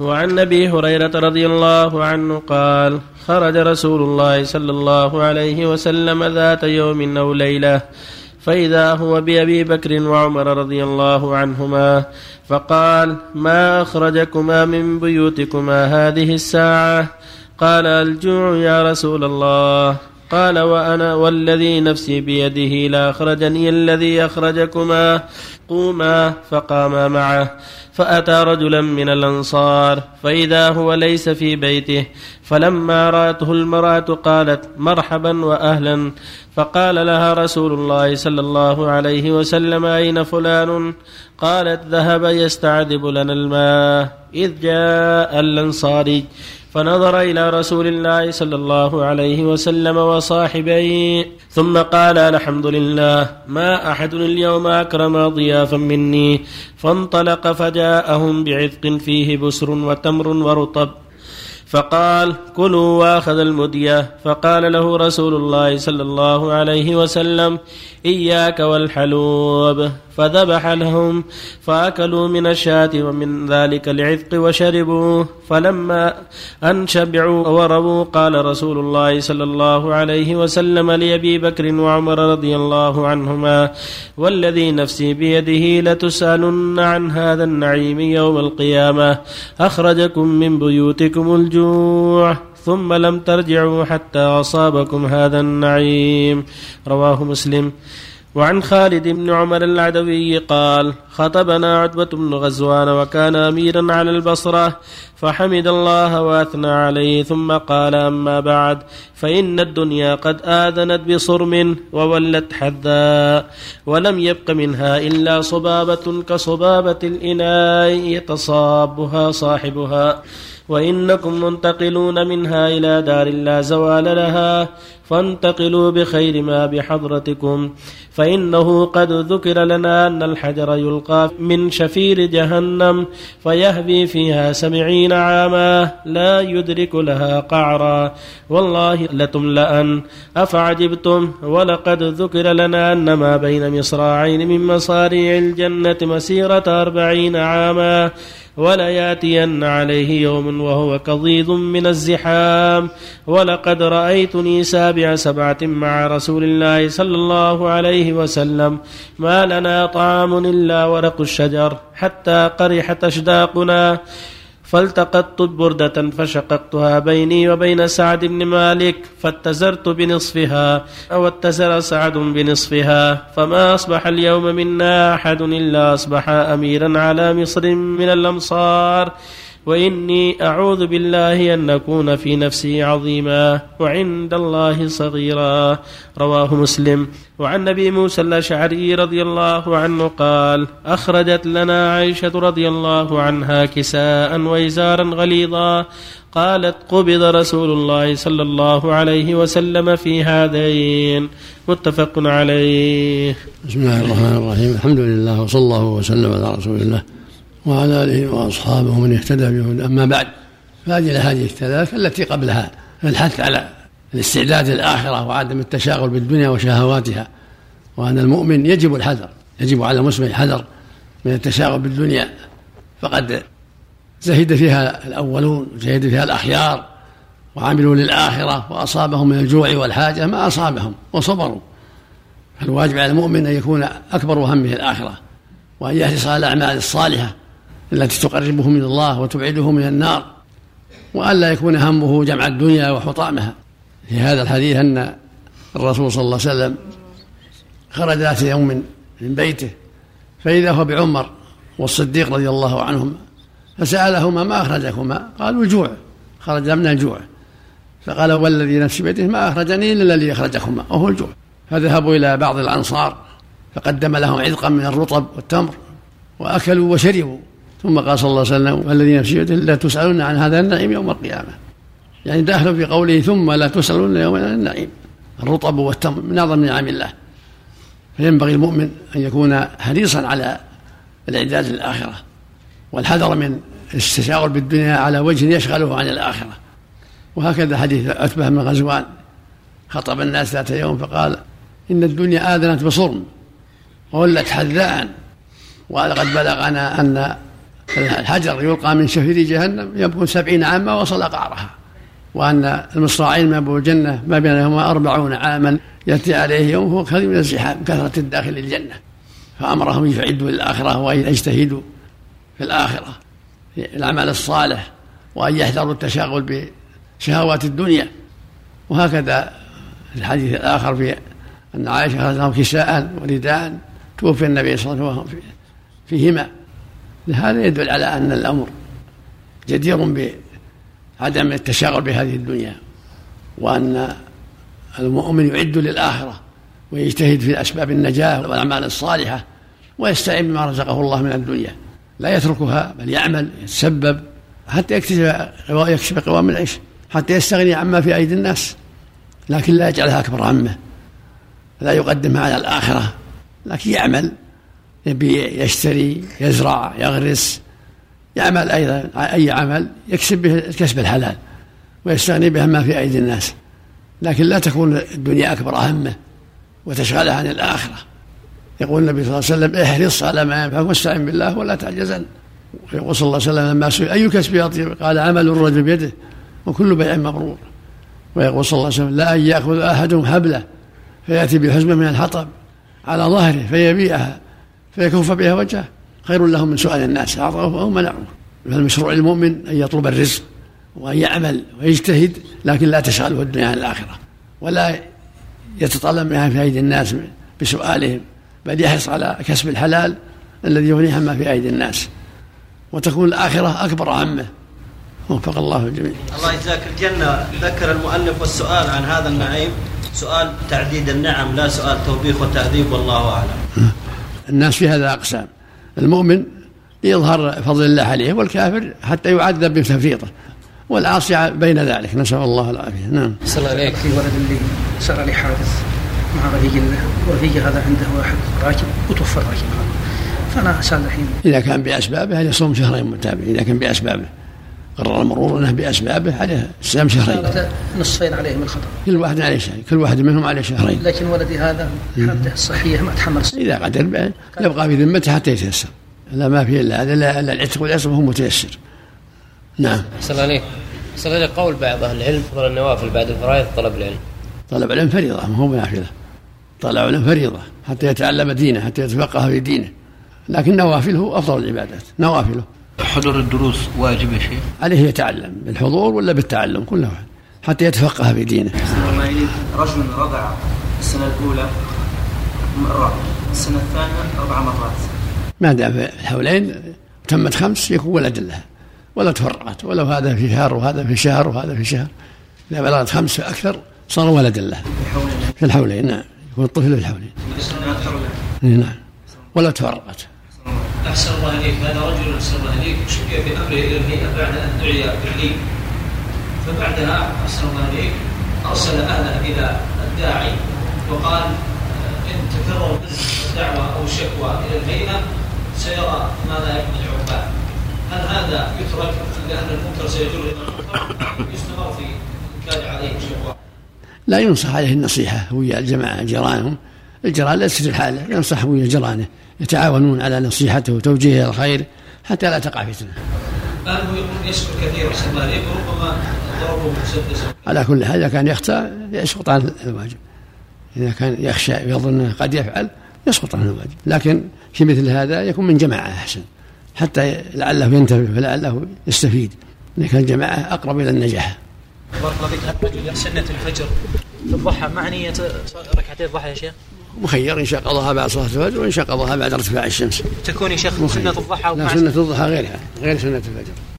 وعن أبي هريرة رضي الله عنه قال خرج رسول الله صلى الله عليه وسلم ذات يوم أو ليلة فإذا هو بأبي بكر وعمر رضي الله عنهما فقال ما أخرجكما من بيوتكما هذه الساعة؟ قال الجوع يا رسول الله. قال وأنا والذي نفسي بيده لاخرجني الذي أخرجكما. قوما فقاما معه. فأتى رجلا من الأنصار. فإذا هو ليس في بيته. فلما رأته المرأة قالت مرحبا وأهلا. فقال لها رسول الله صلى الله عليه وسلم أين فلان؟ قالت ذهب يستعذب لنا الماء. إذ جاء الأنصاري. فنظر إلى رسول الله صلى الله عليه وسلم وصاحبيه ثم قال الحمد لله ما أحد اليوم أكرم ضيافا مني. فانطلق فجاءهم بعذق فيه بسر وتمر ورطب. فقال كلوا وأخذ المدية. فقال له رسول الله صلى الله عليه وسلم إياك والحلوب. فذبح لهم فأكلوا من الشاة ومن ذلك العذق وشربوا فلما أن شبعوا وربوا قال رسول الله صلى الله عليه وسلم لأبي بكر وعمر رضي الله عنهما والذي نفسي بيده لتسألن عن هذا النعيم يوم القيامة أخرجكم من بيوتكم الجوع ثم لم ترجعوا حتى أصابكم هذا النعيم. رواه مسلم. وعن خالد بن عمر العدوي قال خطبنا عتبة بن غزوان وكان أميرا على البصرة فحمد الله وأثنى عليه ثم قال أما بعد فإن الدنيا قد آذنت بصرم وولت حذاء ولم يبق منها إلا صبابة كصبابة الإناء يتصابها صاحبها وإنكم منتقلون منها إلى دار لا زوال لها فانتقلوا بخير ما بحضرتكم. فإنه قد ذكر لنا أن الحجر يلقى من شفير جهنم فيهبي فيها سبعين عاما لا يدرك لها قعرا. والله لتملأن. أفعجبتم؟ ولقد ذكر لنا أن ما بين مصراعين من مصاريع الجنة مسيرة أربعين عاما وليأتين عليه يوم وهو كظيظ من الزحام. ولقد رأيتني سابع سبعة مع رسول الله صلى الله عليه وسلم ما لنا طعام إلا ورق الشجر حتى قرحت أشداقنا. فالتقطت بردة فشققتها بيني وبين سعد بن مالك فاتزرت بنصفها أو اتزر سعد بنصفها فما أصبح اليوم منا أحد إلا أصبح أميرا على مصر من الأمصار. وإني أعوذ بالله أن نكون في نفسي عظيما وعند الله صغيرا. رواه مسلم. وعن أبي موسى الأشعري رضي الله عنه قال أخرجت لنا عائشة رضي الله عنها كساء وإزارا غليظا. قالت قبض رسول الله صلى الله عليه وسلم في هذين. متفق عليه. بسم الله الرحمن الرحيم. الحمد لله وصلى الله وسلم على رسول الله. وعلى آله وأصحابه من اهتدى بهدى أما بعد فهذه الأحاديث الثلاث التي قبلها الحث على الاستعداد للآخرة وعدم التشاغل بالدنيا وشهواتها وأن المؤمن يجب الحذر يجب على المسلم الحذر من التشاغل بالدنيا. فقد زهد فيها الأولون زهد فيها الأخيار وعملوا للآخرة وأصابهم من الجوع والحاجة ما أصابهم وصبروا. فالواجب على المؤمن أن يكون أكبر همه الآخرة وأن يحرص على الأعمال الصالحة التي تقربه من الله وتبعده من النار وألا يكون همه جمع الدنيا وحطامها في هذا الحديث أن الرسول صلى الله عليه وسلم خرج ذات يوم من بيته فإذا هو بعمر والصديق رضي الله عنهما فسألهما ما أخرجكما؟ قالوا الجوع خرج من الجوع. فقال والذي نفس بيته ما أخرجني إلا الذي أخرجكما وهو الجوع. فذهبوا إلى بعض الأنصار فقدم لهم عذقا من الرطب والتمر وأكلوا وشربوا. ثم قال صلى الله عليه وسلم والذي نفسي بيده لا تسألون عن هذا النعيم يوم القيامة. يعني داخل في قوله ثم لا تسألون يوم النعيم. الرطب والتمر من أعظم نعم الله. فينبغي المؤمن أن يكون حريصا على الإعداد للآخرة والحذر من التشاغل بالدنيا على وجه يشغله عن الآخرة. وهكذا حديث عتبة بن غزوان خطب الناس ذات يوم فقال إن الدنيا آذنت بصرم وولت حذاء ولقد بلغنا أن الحجر يلقى من شفير جهنم يبكون سبعين عاما وصل قعرها وأن المصراعين من أبو الجنة ما بينهما أربعون عاما يأتي عليه يوم هو كثير من الزحام كثرة الداخل الجنة. فأمرهم يعدوا للآخرة وأن يجتهدوا في الآخرة في العمل الصالح وأن يحذروا التشاغل بشهوات الدنيا. وهكذا الحديث الآخر في أن عائشة لهم كساء ورداء توفي النبي صلى الله عليه وسلم فيهما. لهذا يدل على أن الأمر جدير بعدم التشاغل بهذه الدنيا وأن المؤمن يعد للآخرة ويجتهد في أسباب النجاة والأعمال الصالحة ويستعين بما رزقه الله من الدنيا. لا يتركها بل يعمل يتسبب حتى يكتسب يكسب قوام العيش حتى يستغني عما في أيدي الناس لكن لا يجعلها أكبر همه لا يقدمها على الآخرة لكن يعمل. يبيع يشتري يزرع يغرس يعمل أيضا أي عمل يكسب به الكسب الحلال ويستغني به ما في أيدي الناس. لكن لا تكون الدنيا أكبر همه وتشغله عن الآخرة. يقول النبي صلى الله عليه وسلم احرص على ما ينفعك واستعن بالله ولا تعجزن. يقول صلى الله عليه وسلم لما سئل أي كسب يطيب؟ قال عمل الرجل بيده وكل بيع مبرور. ويقول صلى الله عليه وسلم لا أن يأخذ أحدهم حبله فيأتي بحزمة من الحطب على ظهره فيبيعها. فيكف بها وجهه. خير له من سؤال الناس. أعطوه أو منعوه فالمشروع للمؤمن أن يطلب الرزق وأن يعمل ويجتهد لكن لا تشغله الدنيا عن الآخرة. ولا يتطلب منها في أيدي الناس بسؤالهم بل يحرص على كسب الحلال الذي يغنيه عما في أيدي الناس. وتكون الآخرة أكبر عمه. وفق الله الجميع. الله يجزاك الجنة. ذكر المؤلف والسؤال عن هذا النعيم. سؤال تعديد النعم لا سؤال توبيخ وتأديب والله أعلم. الناس في هذا أقسام المؤمن يظهر فضل الله عليه والكافر حتى يعذب بتفريطه. والعاصي بين ذلك. نسأل الله العافية. نعم. صلى الله عليك. في ولد لي صار لي حادث مع رفيق له ورفيقي هذا عنده واحد راكب وتوفى الراكب هذا. فأنا أسأل الحين. إذا كان بأسبابه يصوم شهرين متابعين. إذا كان بأسبابه. قرر المرور إنه بأسبابه عليه صيام شهرين. نصفين عليه من الخطأ. كل واحد عليه شهرين كل واحد منهم عليه شهرين. لكن ولدي هذا حالته الصحيه ما تحمل إذا قدر يبقى في ذمته حتى يتيسر. لا ما في إلا هذا الا العتق والعصمه هو متيسر. نعم. صلى الله عليه صلى الله قول بعض أهل العلم فضل النوافل بعد الفرائض طلب العلم. طلب العلم فريضة ما هو بنافله طلب العلم فريضة حتى يتعلم دينه حتى يتفقه في دينه. لكن نوافله أفضل العبادات نوافله. حضور الدروس واجب يا شيخ؟ عليه يتعلم بالحضور ولا بالتعلم؟ كل واحد حتى يتفقه في دينه. رجل رضع السنة الأولى مرة السنة الثانية أربع مرات. ما دام في الحولين تمت خمس يكون ولد لها. ولا تفرقت ولو هذا في شهر وهذا في شهر وهذا في شهر. إذا بلغت خمس فأكثر صار ولدا له في الحولين. نعم يكون الطفل في الحولين. نعم. ولا تفرقت أحسن الله إليك. هذا رجل أحسن الله إليك. شكي في أمره إلى الهيئة بعد أن دعي بالليل فبعدها أحسن الله إليك. أرسل أهله إلى الداعي وقال إن تكرر الدعوة أو الشكوى إلى الهيئة سيرى ماذا يكون العقبى هل هذا يترك لأن المنكر سيجر إلى المنكر؟ يستمر في الإنكار عليه الشكوى. لا ينصح عليه النصيحة. ويا الجماعة جيرانهم. الجيران لا تسر حاله ينصح ويا جيرانه يتعاونون على نصيحته وتوجيهه إلى الخير حتى لا تقع هو يقول يسكت كثير احسن الله عليك وربما ضربه مسدسا. على كل حال إذا كان يخطأ يسقط عن الواجب. إذا كان يخشى ويظن قد يفعل يسقط عن الواجب، لكن في مثل هذا يكون من جماعة أحسن حتى لعله ينتبه ولعله يستفيد. ان كان الجماعه أقرب إلى النجاح. بارك الله فيك الرجل سنة الفجر في الضحى مع نية ركعتي الضحى يا شيخ؟ مخير إن شاء قضاها بعد صلاة الفجر وإن شاء قضاها بعد ارتفاع الشمس تكون يا شيخ سنة الضحى لا سنة الضحى غيرها غير سنة الفجر.